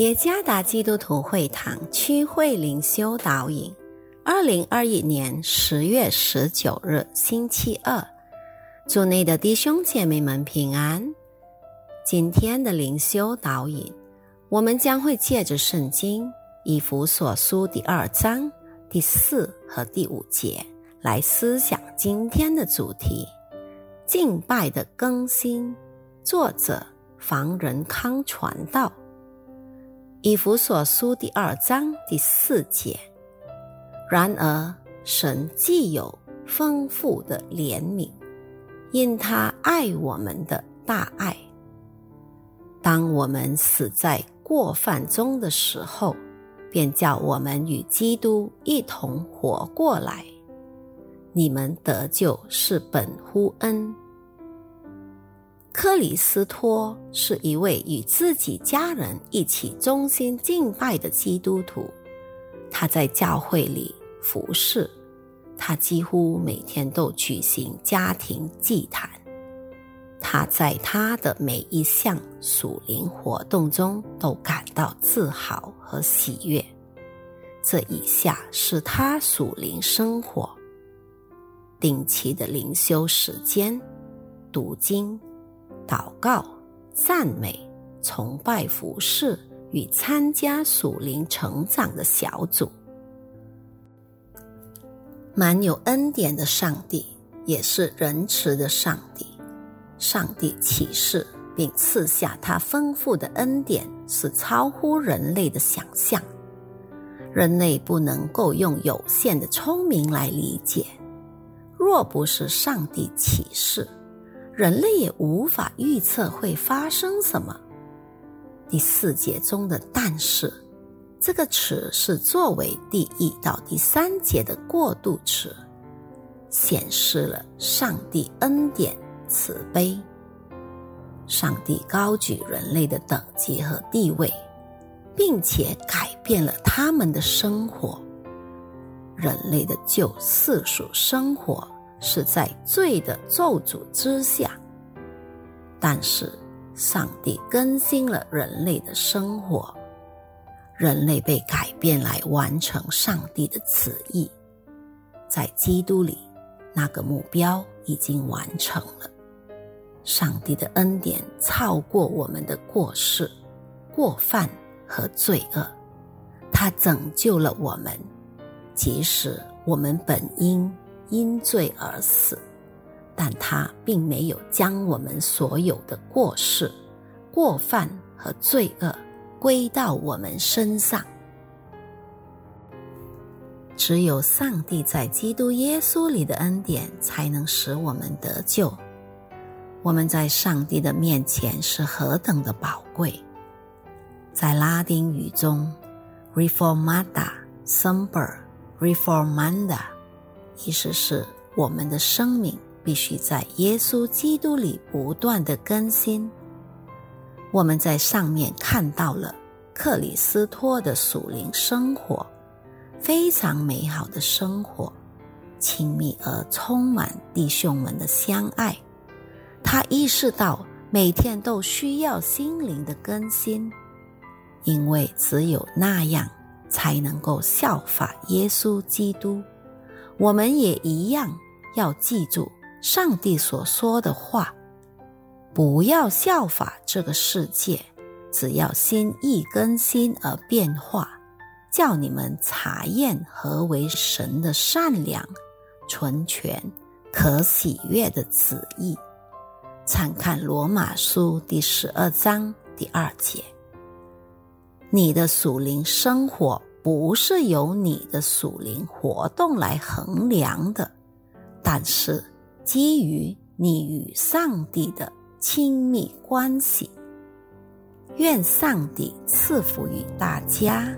耶加达基督徒会堂区会灵修导引，二零二一年十月十九日星期二，祝内的弟兄姐妹们平安。今天的灵修导引，我们将会借着圣经以弗所书第二章第四和第五节来思想今天的主题：敬拜的更新。作者房仁康传道。以弗所书第二章第四节。然而，神既有丰富的怜悯，因他爱我们的大爱，当我们死在过犯中的时候，便叫我们与基督一同活过来。你们得救是本乎恩。克里斯托是一位与自己家人一起忠心敬拜的基督徒。他在教会里服侍，他几乎每天都举行家庭祭坛。他在他的每一项属灵活动中都感到自豪和喜悦。这以下是他属灵生活：定期的灵修时间，读经。祷告、赞美、崇拜、服侍与参加属灵成长的小组，满有恩典的上帝也是仁慈的上帝。上帝启示并赐下他丰富的恩典，是超乎人类的想象。人类不能够用有限的聪明来理解。若不是上帝启示，人类也无法预测会发生什么。第四节中的“但是”这个词是作为第一到第三节的过渡词，显示了上帝恩典慈悲。上帝高举人类的等级和地位，并且改变了他们的生活。人类的旧世俗生活。是在罪的咒诅之下，但是上帝更新了人类的生活，人类被改变来完成上帝的旨意，在基督里，那个目标已经完成了。上帝的恩典超过我们的过失、过犯和罪恶，他拯救了我们，即使我们本应。因罪而死，但他并没有将我们所有的过失、过犯和罪恶归到我们身上。只有上帝在基督耶稣里的恩典，才能使我们得救。我们在上帝的面前是何等的宝贵！在拉丁语中，reformada semper reformanda。意思是，我们的生命必须在耶稣基督里不断的更新。我们在上面看到了克里斯托的属灵生活，非常美好的生活，亲密而充满弟兄们的相爱。他意识到每天都需要心灵的更新，因为只有那样才能够效法耶稣基督。我们也一样要记住上帝所说的话，不要效法这个世界，只要心意更新而变化，叫你们查验何为神的善良、纯全、可喜悦的旨意。参看罗马书第十二章第二节。你的属灵生活。不是由你的属灵活动来衡量的，但是基于你与上帝的亲密关系。愿上帝赐福于大家。